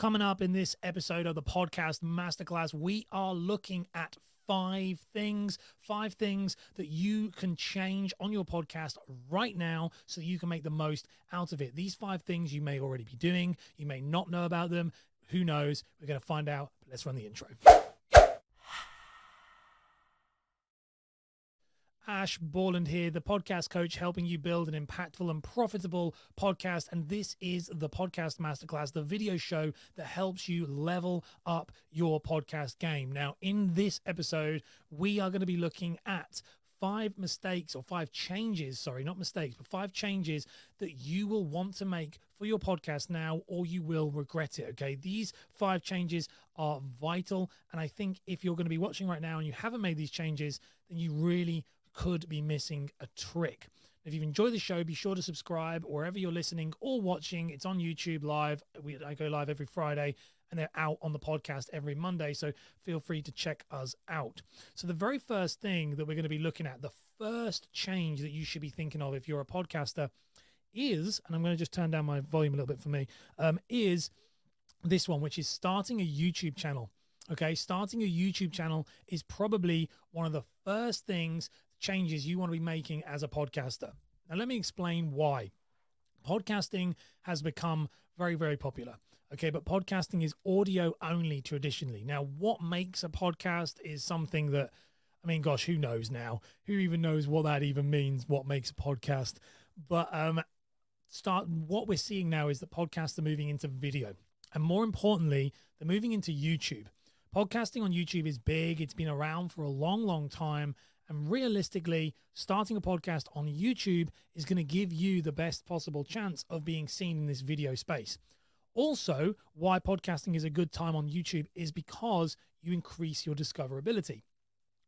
Coming up in this episode of the podcast masterclass, we are looking at five things, five things that you can change on your podcast right now so you can make the most out of it. These five things you may already be doing, you may not know about them. Who knows? We're going to find out. Let's run the intro. Ash Borland here, the podcast coach, helping you build an impactful and profitable podcast. And this is the Podcast Masterclass, the video show that helps you level up your podcast game. Now, in this episode, we are going to be looking at five mistakes or five changes, sorry, not mistakes, but five changes that you will want to make for your podcast now or you will regret it. Okay. These five changes are vital. And I think if you're going to be watching right now and you haven't made these changes, then you really could be missing a trick. If you've enjoyed the show, be sure to subscribe wherever you're listening or watching. It's on YouTube live. We, I go live every Friday and they're out on the podcast every Monday. So feel free to check us out. So, the very first thing that we're going to be looking at, the first change that you should be thinking of if you're a podcaster is, and I'm going to just turn down my volume a little bit for me, um, is this one, which is starting a YouTube channel. Okay, starting a YouTube channel is probably one of the first things changes you want to be making as a podcaster. Now, let me explain why. Podcasting has become very, very popular. Okay, but podcasting is audio only traditionally. Now, what makes a podcast is something that, I mean, gosh, who knows now? Who even knows what that even means? What makes a podcast? But um, start. What we're seeing now is that podcasts are moving into video, and more importantly, they're moving into YouTube. Podcasting on YouTube is big. It's been around for a long, long time, and realistically, starting a podcast on YouTube is going to give you the best possible chance of being seen in this video space. Also, why podcasting is a good time on YouTube is because you increase your discoverability.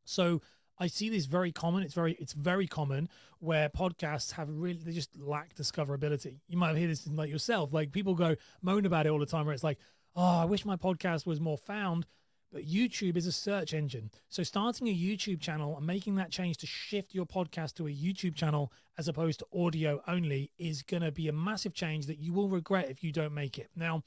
So, I see this very common. It's very it's very common where podcasts have really they just lack discoverability. You might hear this like yourself. Like people go moan about it all the time where it's like, oh, I wish my podcast was more found. But YouTube is a search engine. So starting a YouTube channel and making that change to shift your podcast to a YouTube channel as opposed to audio only is going to be a massive change that you will regret if you don't make it. Now,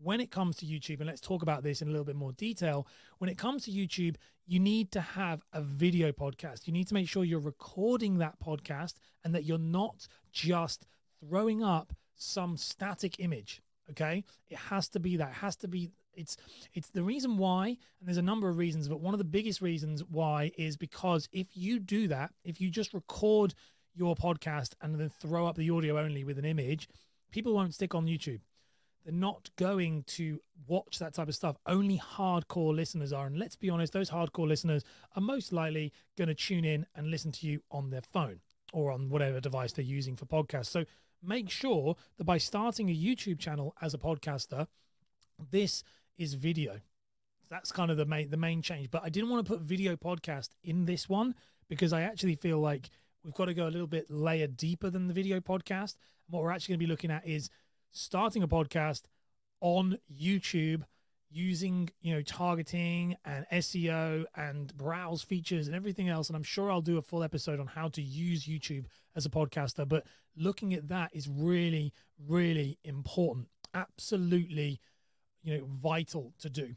when it comes to YouTube, and let's talk about this in a little bit more detail, when it comes to YouTube, you need to have a video podcast. You need to make sure you're recording that podcast and that you're not just throwing up some static image. Okay. It has to be that. It has to be it's it's the reason why and there's a number of reasons but one of the biggest reasons why is because if you do that if you just record your podcast and then throw up the audio only with an image people won't stick on youtube. They're not going to watch that type of stuff. Only hardcore listeners are. And let's be honest those hardcore listeners are most likely going to tune in and listen to you on their phone or on whatever device they're using for podcasts. So make sure that by starting a youtube channel as a podcaster this is video. That's kind of the main the main change. But I didn't want to put video podcast in this one because I actually feel like we've got to go a little bit layer deeper than the video podcast. And what we're actually going to be looking at is starting a podcast on YouTube using you know targeting and SEO and browse features and everything else and I'm sure I'll do a full episode on how to use YouTube as a podcaster but looking at that is really really important absolutely you know vital to do.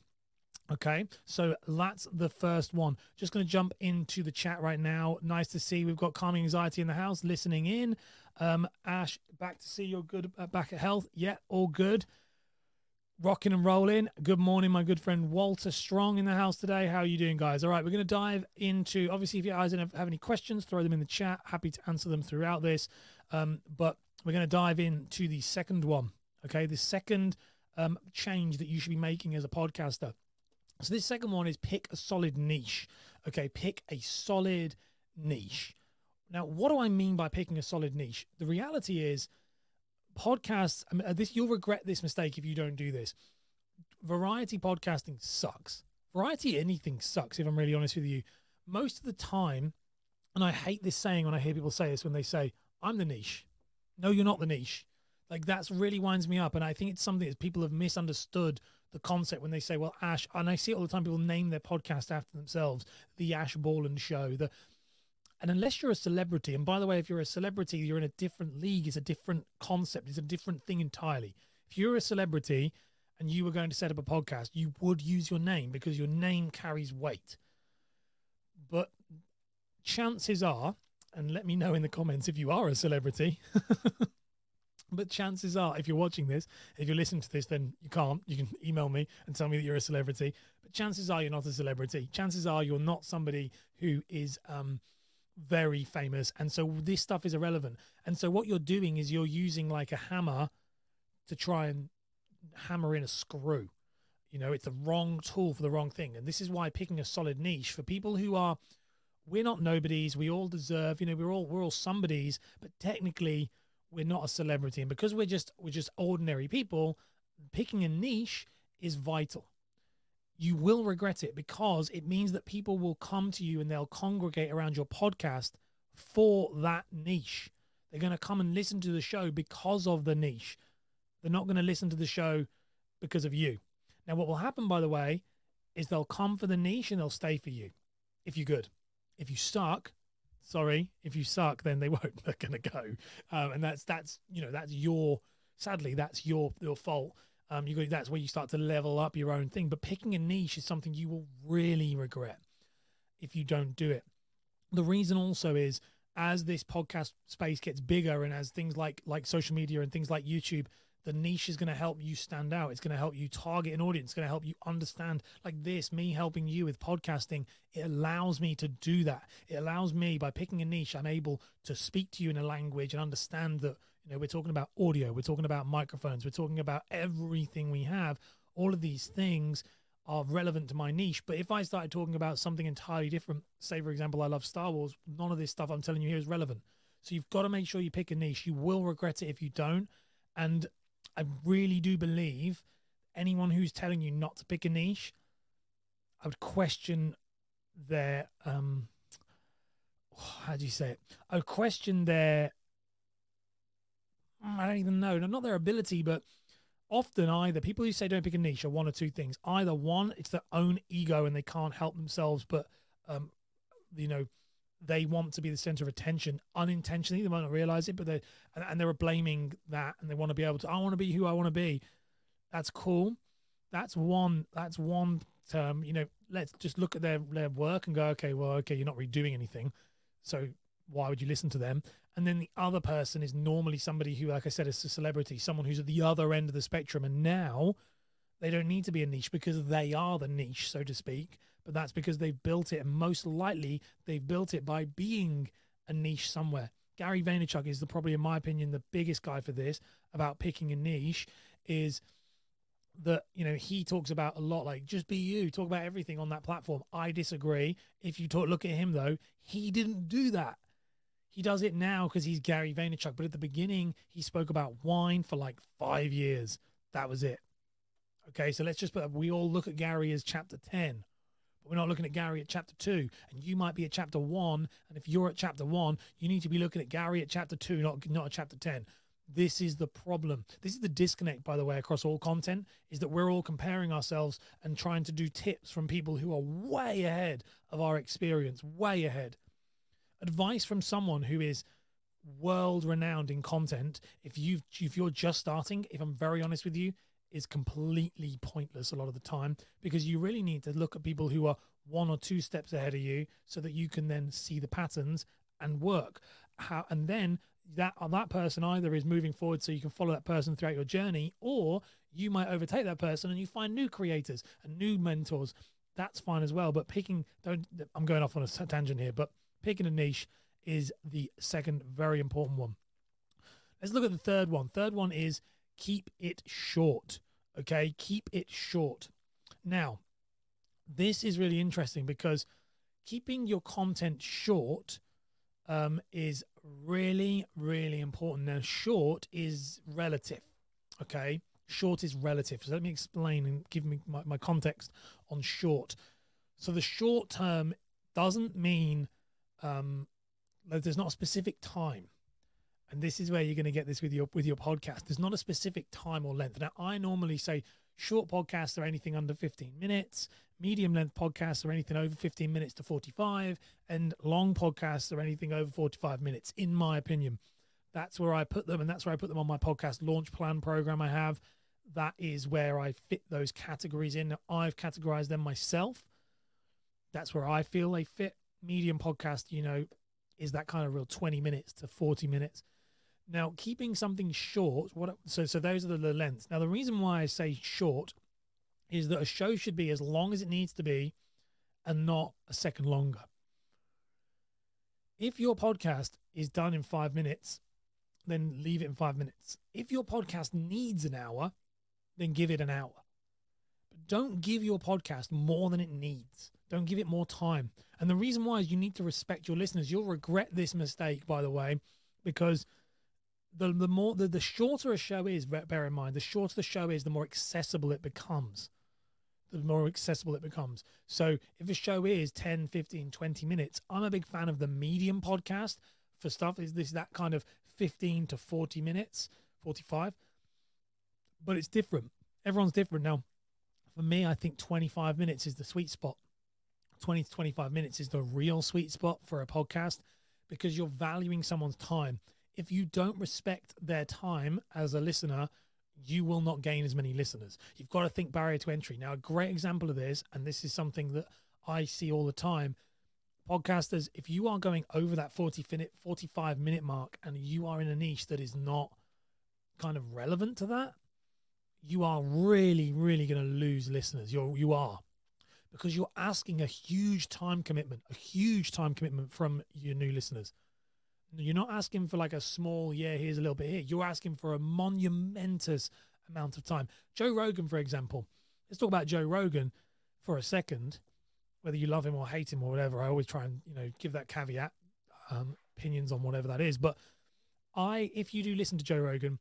Okay? So that's the first one. Just going to jump into the chat right now. Nice to see we've got calming anxiety in the house listening in. Um ash back to see you're good uh, back at health. Yeah all good. Rocking and rolling. Good morning my good friend walter strong in the house today. How are you doing guys? All right we're going to dive into obviously if you guys have any questions throw them in the chat. Happy to answer them throughout this. Um but we're going to dive into the second one okay? The second um, change that you should be making as a podcaster. So this second one is pick a solid niche. Okay, pick a solid niche. Now, what do I mean by picking a solid niche? The reality is, podcasts. I mean, this you'll regret this mistake if you don't do this. Variety podcasting sucks. Variety anything sucks. If I'm really honest with you, most of the time, and I hate this saying when I hear people say this when they say, "I'm the niche." No, you're not the niche. Like that's really winds me up, and I think it's something that people have misunderstood the concept when they say, "Well, Ash," and I see it all the time. People name their podcast after themselves, the Ash Borland Show. The and unless you're a celebrity, and by the way, if you're a celebrity, you're in a different league. It's a different concept. It's a different thing entirely. If you're a celebrity and you were going to set up a podcast, you would use your name because your name carries weight. But chances are, and let me know in the comments if you are a celebrity. but chances are, if you're watching this, if you're listening to this, then you can't. You can email me and tell me that you're a celebrity. But chances are you're not a celebrity. Chances are you're not somebody who is um, very famous. And so this stuff is irrelevant. And so what you're doing is you're using like a hammer to try and hammer in a screw. You know, it's the wrong tool for the wrong thing. And this is why picking a solid niche for people who are we're not nobodies, we all deserve, you know, we're all we're all somebodies, but technically we're not a celebrity. And because we're just we're just ordinary people, picking a niche is vital. You will regret it because it means that people will come to you and they'll congregate around your podcast for that niche. They're going to come and listen to the show because of the niche. They're not going to listen to the show because of you. Now, what will happen, by the way, is they'll come for the niche and they'll stay for you if you're good. If you suck, sorry, if you suck, then they won't. They're going to go, um, and that's that's you know that's your sadly that's your your fault. Um, you that's where you start to level up your own thing. But picking a niche is something you will really regret if you don't do it. The reason also is as this podcast space gets bigger and as things like like social media and things like YouTube the niche is going to help you stand out. It's going to help you target an audience. It's going to help you understand like this, me helping you with podcasting. It allows me to do that. It allows me by picking a niche, I'm able to speak to you in a language and understand that, you know, we're talking about audio, we're talking about microphones, we're talking about everything we have. All of these things are relevant to my niche. But if I started talking about something entirely different, say, for example, I love Star Wars, none of this stuff I'm telling you here is relevant. So you've got to make sure you pick a niche. You will regret it if you don't. And I really do believe anyone who's telling you not to pick a niche, I would question their um how do you say it? I would question their I don't even know, not their ability, but often either people who say don't pick a niche are one or two things. Either one, it's their own ego and they can't help themselves, but um, you know, they want to be the center of attention unintentionally. They might not realize it, but they and, and they're blaming that, and they want to be able to. I want to be who I want to be. That's cool. That's one. That's one term. You know, let's just look at their their work and go, okay, well, okay, you're not really doing anything, so why would you listen to them? And then the other person is normally somebody who, like I said, is a celebrity, someone who's at the other end of the spectrum, and now they don't need to be a niche because they are the niche, so to speak but that's because they've built it, and most likely they've built it by being a niche somewhere. Gary Vaynerchuk is the probably, in my opinion, the biggest guy for this about picking a niche. Is that you know he talks about a lot like just be you talk about everything on that platform i disagree if you talk look at him though he didn't do that he does it now because he's gary vaynerchuk but at the beginning he spoke about wine for like five years that was it okay so let's just put we all look at gary as chapter 10 but we're not looking at Gary at chapter two, and you might be at chapter one. And if you're at chapter one, you need to be looking at Gary at chapter two, not not at chapter ten. This is the problem. This is the disconnect, by the way, across all content, is that we're all comparing ourselves and trying to do tips from people who are way ahead of our experience, way ahead. Advice from someone who is world renowned in content. If you if you're just starting, if I'm very honest with you, is completely pointless a lot of the time because you really need to look at people who are one or two steps ahead of you so that you can then see the patterns and work. How and then that on that person either is moving forward so you can follow that person throughout your journey or you might overtake that person and you find new creators and new mentors. That's fine as well but picking don't i'm going off on a tangent here but picking a niche is the second very important one. Let's look at the third one. Third one is keep it short Okay, keep it short. Now, this is really interesting because keeping your content short um, is really, really important. Now, short is relative. Okay, short is relative. So let me explain and give me my, my context on short. So the short term doesn't mean um, there's not a specific time and this is where you're going to get this with your with your podcast. There's not a specific time or length. Now, I normally say short podcasts are anything under 15 minutes, medium length podcasts are anything over 15 minutes to 45, and long podcasts are anything over 45 minutes. In my opinion, that's where I put them, and that's where I put them on my podcast launch plan program. I have that is where I fit those categories in. I've categorized them myself. That's where I feel they fit. Medium podcast, you know, is that kind of real 20 minutes to 40 minutes. Now, keeping something short, what so so those are the, the lengths. Now, the reason why I say short is that a show should be as long as it needs to be and not a second longer. If your podcast is done in five minutes, then leave it in five minutes. If your podcast needs an hour, then give it an hour. But don't give your podcast more than it needs. Don't give it more time. And the reason why is you need to respect your listeners. You'll regret this mistake, by the way, because the the more the, the shorter a show is, bear in mind, the shorter the show is, the more accessible it becomes. The more accessible it becomes. So if a show is 10, 15, 20 minutes, I'm a big fan of the medium podcast for stuff. Is this that kind of 15 to 40 minutes, 45? But it's different. Everyone's different. Now, for me, I think 25 minutes is the sweet spot. 20 to 25 minutes is the real sweet spot for a podcast because you're valuing someone's time. If you don't respect their time as a listener, you will not gain as many listeners. You've got to think barrier to entry. Now, a great example of this, and this is something that I see all the time. Podcasters, if you are going over that 40 minute, 45 minute mark and you are in a niche that is not kind of relevant to that, you are really, really going to lose listeners. You're, you are because you're asking a huge time commitment, a huge time commitment from your new listeners. You're not asking for like a small, yeah, here's a little bit here. You're asking for a monumentous amount of time. Joe Rogan, for example, let's talk about Joe Rogan for a second. Whether you love him or hate him or whatever, I always try and you know give that caveat, um, opinions on whatever that is. But I, if you do listen to Joe Rogan,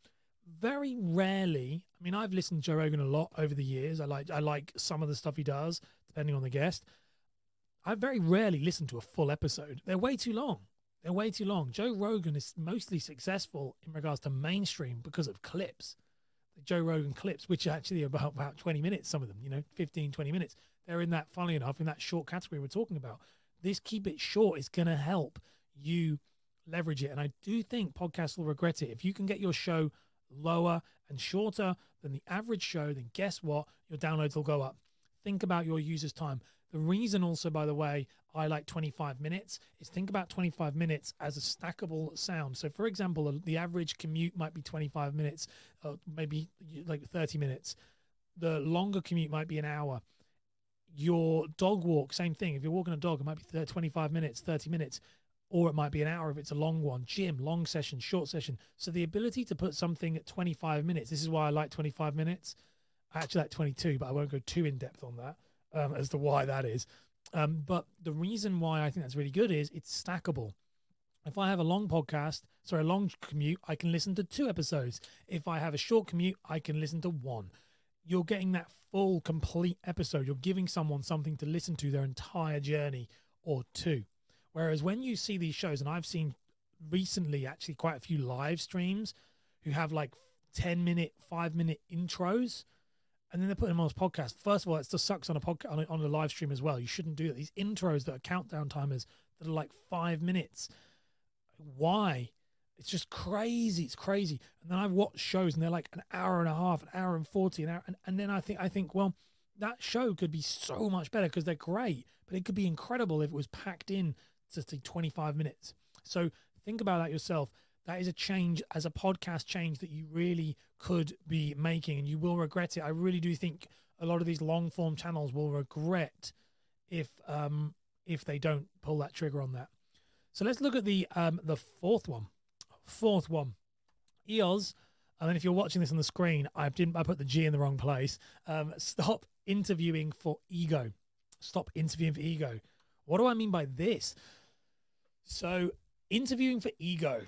very rarely. I mean, I've listened to Joe Rogan a lot over the years. I like I like some of the stuff he does depending on the guest. I very rarely listen to a full episode. They're way too long. They're way too long. Joe Rogan is mostly successful in regards to mainstream because of clips. The Joe Rogan clips, which are actually about, about 20 minutes, some of them, you know, 15, 20 minutes. They're in that, funny enough, in that short category we're talking about. This keep it short is going to help you leverage it. And I do think podcasts will regret it. If you can get your show lower and shorter than the average show, then guess what? Your downloads will go up think about your user's time. The reason, also, by the way, I like 25 minutes is think about 25 minutes as a stackable sound. So, for example, the average commute might be 25 minutes, uh, maybe like 30 minutes. The longer commute might be an hour. Your dog walk, same thing. If you're walking a dog, it might be 30, 25 minutes, 30 minutes, or it might be an hour if it's a long one. Gym, long session, short session. So, the ability to put something at 25 minutes, this is why I like 25 minutes I actually like 22, but I won't go too in depth on that um, as to why that is. Um, but the reason why I think that's really good is it's stackable. If I have a long podcast, sorry, a long commute, I can listen to two episodes. If I have a short commute, I can listen to one. You're getting that full, complete episode. You're giving someone something to listen to their entire journey or two. Whereas when you see these shows, and I've seen recently actually quite a few live streams who have like 10 minute, five minute intros and then they're putting them on this podcast. First of all, it just sucks on a podcast on on a live stream as well. You shouldn't do that. These intros that are countdown timers that are like five minutes. Why? It's just crazy. It's crazy. And then I've watched shows and they're like an hour and a half, an hour and forty, an hour, and, and then I think I think well, that show could be so much better because they're great, but it could be incredible if it was packed in to say 25 minutes. So think about that yourself that is a change as a podcast change that you really could be making and you will regret it. I really do think a lot of these long form channels will regret if um if they don't pull that trigger on that. So let's look at the um the fourth one. Fourth one. EOS and then if you're watching this on the screen, I didn't I put the G in the wrong place. Um, stop interviewing for ego. Stop interviewing for ego. What do I mean by this? So interviewing for ego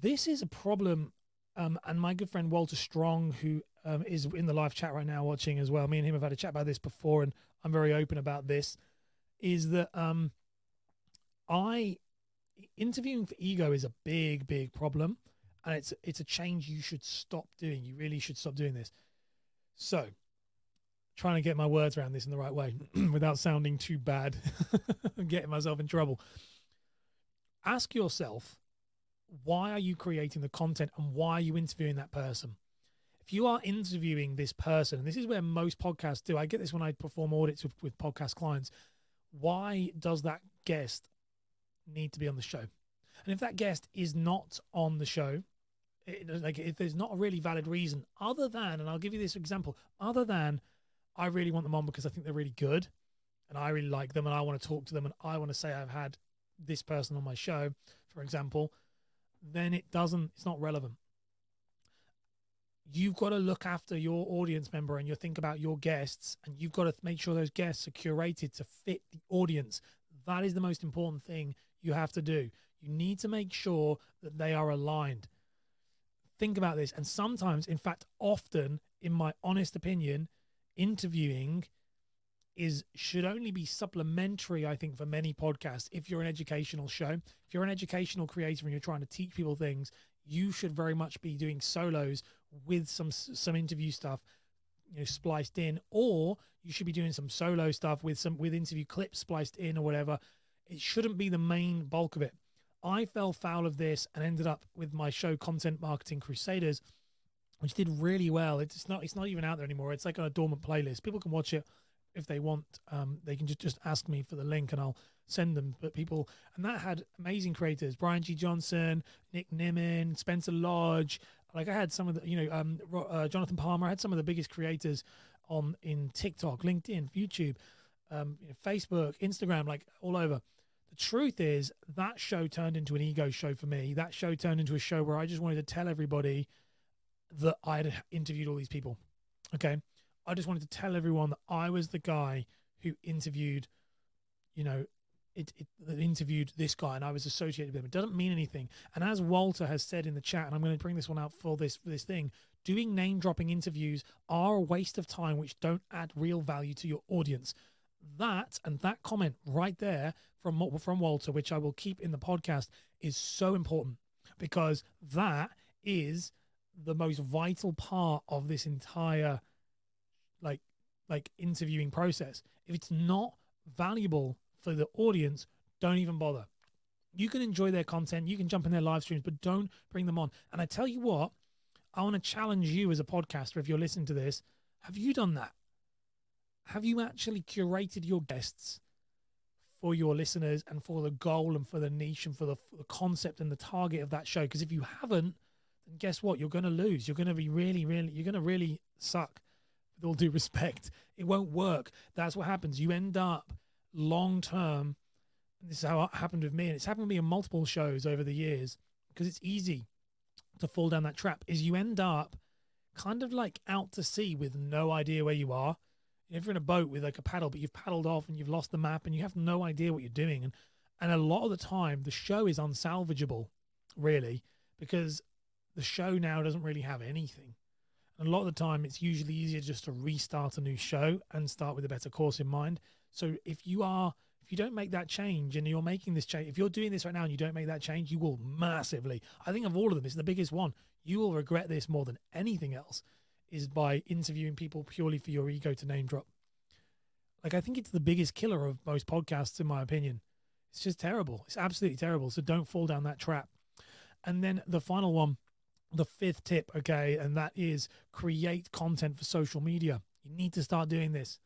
this is a problem. Um, and my good friend Walter Strong, who um, is in the live chat right now watching as well, me and him have had a chat about this before, and I'm very open about this. Is that um, I interviewing for ego is a big, big problem, and it's it's a change you should stop doing. You really should stop doing this. So, trying to get my words around this in the right way without sounding too bad, and getting myself in trouble. Ask yourself why are you creating the content and why are you interviewing that person? If you are interviewing this person, and this is where most podcasts do, I get this when I perform audits with, with podcast clients. Why does that guest need to be on the show? And if that guest is not on the show, it, like if there's not a really valid reason other than, and I'll give you this example, other than I really want them on because I think they're really good and I really like them and I want to talk to them and I want to say I've had this person on my show, for example, then it doesn't, it's not relevant. You've got to look after your audience member and you think about your guests and you've got to make sure those guests are curated to fit the audience. That is the most important thing you have to do. You need to make sure that they are aligned. Think about this. And sometimes, in fact, often, in my honest opinion, interviewing is should only be supplementary i think for many podcasts if you're an educational show if you're an educational creator and you're trying to teach people things you should very much be doing solos with some some interview stuff you know spliced in or you should be doing some solo stuff with some with interview clips spliced in or whatever it shouldn't be the main bulk of it i fell foul of this and ended up with my show content marketing crusaders which did really well. It's not it's not even out there anymore. It's like on a dormant playlist. People can watch it if they want. Um, they can just just ask me for the link and I'll send them. But people and that had amazing creators: Brian G. Johnson, Nick Nimmin, Spencer Lodge. Like I had some of the you know um, uh, Jonathan Palmer. I had some of the biggest creators on in TikTok, LinkedIn, YouTube, um, you know, Facebook, Instagram, like all over. The truth is that show turned into an ego show for me. That show turned into a show where I just wanted to tell everybody that I had interviewed all these people. Okay. I just wanted to tell everyone that I was the guy who interviewed, you know, it, it interviewed this guy and I was associated with him. It doesn't mean anything. And as Walter has said in the chat, and I'm going to bring this one out for this this thing, doing name dropping interviews are a waste of time which don't add real value to your audience. That and that comment right there from from Walter, which I will keep in the podcast, is so important because that is the most vital part of this entire like like interviewing process. If it's not valuable for the audience, don't even bother. You can enjoy their content, you can jump in their live streams, but don't bring them on. And I tell you what, I want to challenge you as a podcaster if you're listening to this, have you done that? Have you actually curated your guests for your listeners and for the goal and for the niche and for the, for the concept and the target of that show? Because if you haven't, then guess what? You're going to lose. You're going to be really, really, you're going to really suck. With all due respect, it won't work. That's what happens. You end up long term. This is how it happened with me, and it's happened with me in multiple shows over the years because it's easy to fall down that trap. Is you end up kind of like out to sea with no idea where you are. If you're in a boat with like a paddle, but you've paddled off and you've lost the map and you have no idea what you're doing, and and a lot of the time the show is unsalvageable, really, because the show now doesn't really have anything. And a lot of the time, it's usually easier just to restart a new show and start with a better course in mind. So if you are, if you don't make that change and you're making this change, if you're doing this right now and you don't make that change, you will massively. I think of all of them, it's the biggest one. You will regret this more than anything else, is by interviewing people purely for your ego to name drop. Like I think it's the biggest killer of most podcasts, in my opinion. It's just terrible. It's absolutely terrible. So don't fall down that trap. And then the final one the fifth tip, okay, and that is create content for social media. You need to start doing this.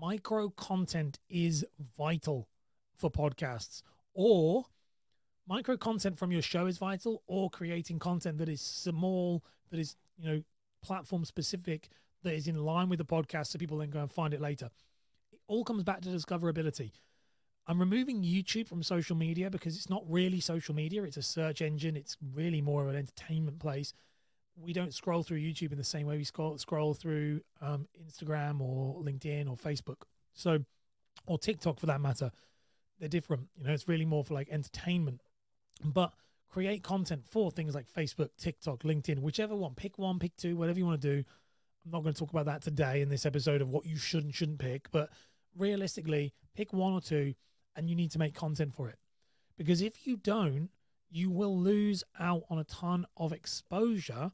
Micro content is vital for podcasts, or micro content from your show is vital, or creating content that is small, that is, you know, platform specific, that is in line with the podcast so people then go and find it later. It all comes back to discoverability. I'm removing YouTube from social media because it's not really social media. It's a search engine. It's really more of an entertainment place. We don't scroll through YouTube in the same way we scroll scroll through um, Instagram or LinkedIn or Facebook. So, or TikTok for that matter. They're different. You know, it's really more for like entertainment. But create content for things like Facebook, TikTok, LinkedIn, whichever one. Pick one, pick two, whatever you want to do. I'm not going to talk about that today in this episode of what you should and shouldn't pick, but realistically, pick one or two and you need to make content for it. Because if you don't, you will lose out on a ton of exposure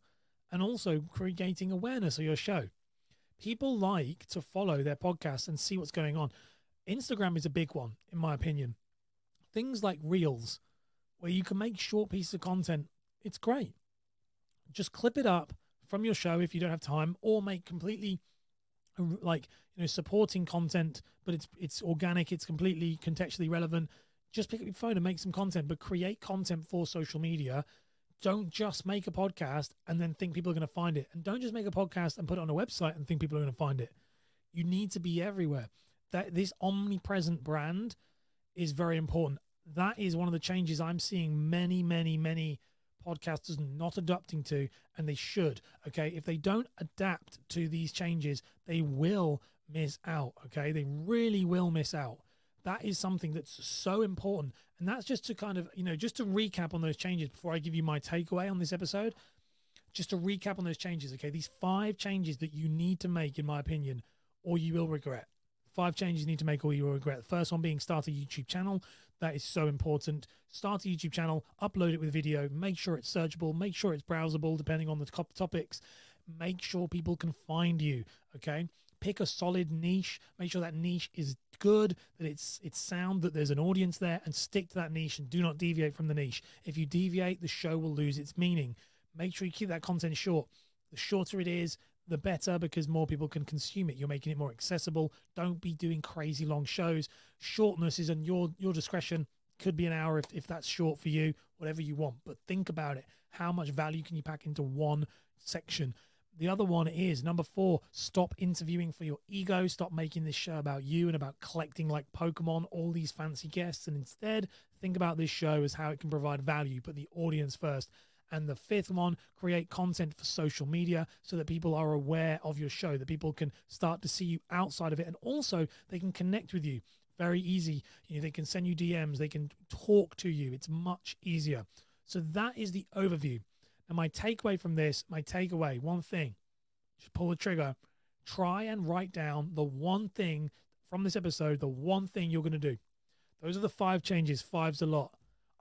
and also creating awareness of your show. People like to follow their podcast and see what's going on. Instagram is a big one, in my opinion. Things like Reels, where you can make short pieces of content, it's great. Just clip it up, from your show if you don't have time, or make completely like you know supporting content, but it's it's organic, it's completely contextually relevant. Just pick up your phone and make some content, but create content for social media. Don't just make a podcast and then think people are going to find it, and don't just make a podcast and put it on a website and think people are going to find it. You need to be everywhere. That this omnipresent brand is very important. That is one of the changes I'm seeing many, many, many podcasters not adapting to, and they should. Okay. If they don't adapt to these changes, they will miss out. Okay. They really will miss out. That is something that's so important. And that's just to kind of, you know, just to recap on those changes before I give you my takeaway on this episode. Just to recap on those changes. Okay. These five changes that you need to make, in my opinion, or you will regret. Five changes you need to make or you will regret. The first one being start a YouTube channel. That is so important. Start a YouTube channel, upload it with video, make sure it's searchable, make sure it's browsable depending on the top topics. Make sure people can find you. Okay. Pick a solid niche. Make sure that niche is good, that it's it's sound, that there's an audience there, and stick to that niche and do not deviate from the niche. If you deviate, the show will lose its meaning. Make sure you keep that content short. The shorter it is, the better because more people can consume it. You're making it more accessible. Don't be doing crazy long shows. Shortness is on your your discretion. Could be an hour if, if that's short for you, whatever you want. But think about it. How much value can you pack into one section? The other one is number four, stop interviewing for your ego. Stop making this show about you and about collecting like Pokemon, all these fancy guests. And instead, think about this show as how it can provide value. Put the audience first. And the fifth one, create content for social media so that people are aware of your show, that people can start to see you outside of it. And also, they can connect with you. Very easy. You know, they can send you DMs, they can talk to you. It's much easier. So, that is the overview. And my takeaway from this, my takeaway, one thing, just pull the trigger. Try and write down the one thing from this episode, the one thing you're going to do. Those are the five changes. Five's a lot.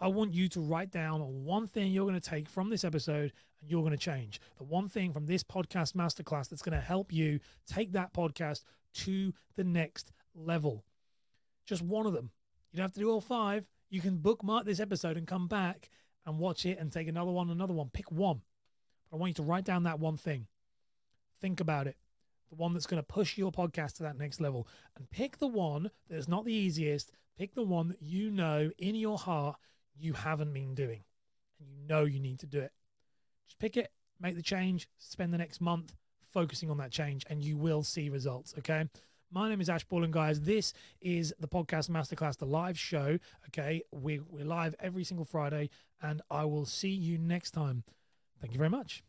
I want you to write down one thing you're going to take from this episode and you're going to change. The one thing from this podcast masterclass that's going to help you take that podcast to the next level. Just one of them. You don't have to do all five. You can bookmark this episode and come back and watch it and take another one, another one. Pick one. But I want you to write down that one thing. Think about it. The one that's going to push your podcast to that next level. And pick the one that is not the easiest. Pick the one that you know in your heart you haven't been doing and you know you need to do it. Just pick it, make the change, spend the next month focusing on that change, and you will see results. Okay. My name is Ash Ball, and guys, this is the podcast masterclass, the live show. Okay, we, we're live every single Friday, and I will see you next time. Thank you very much.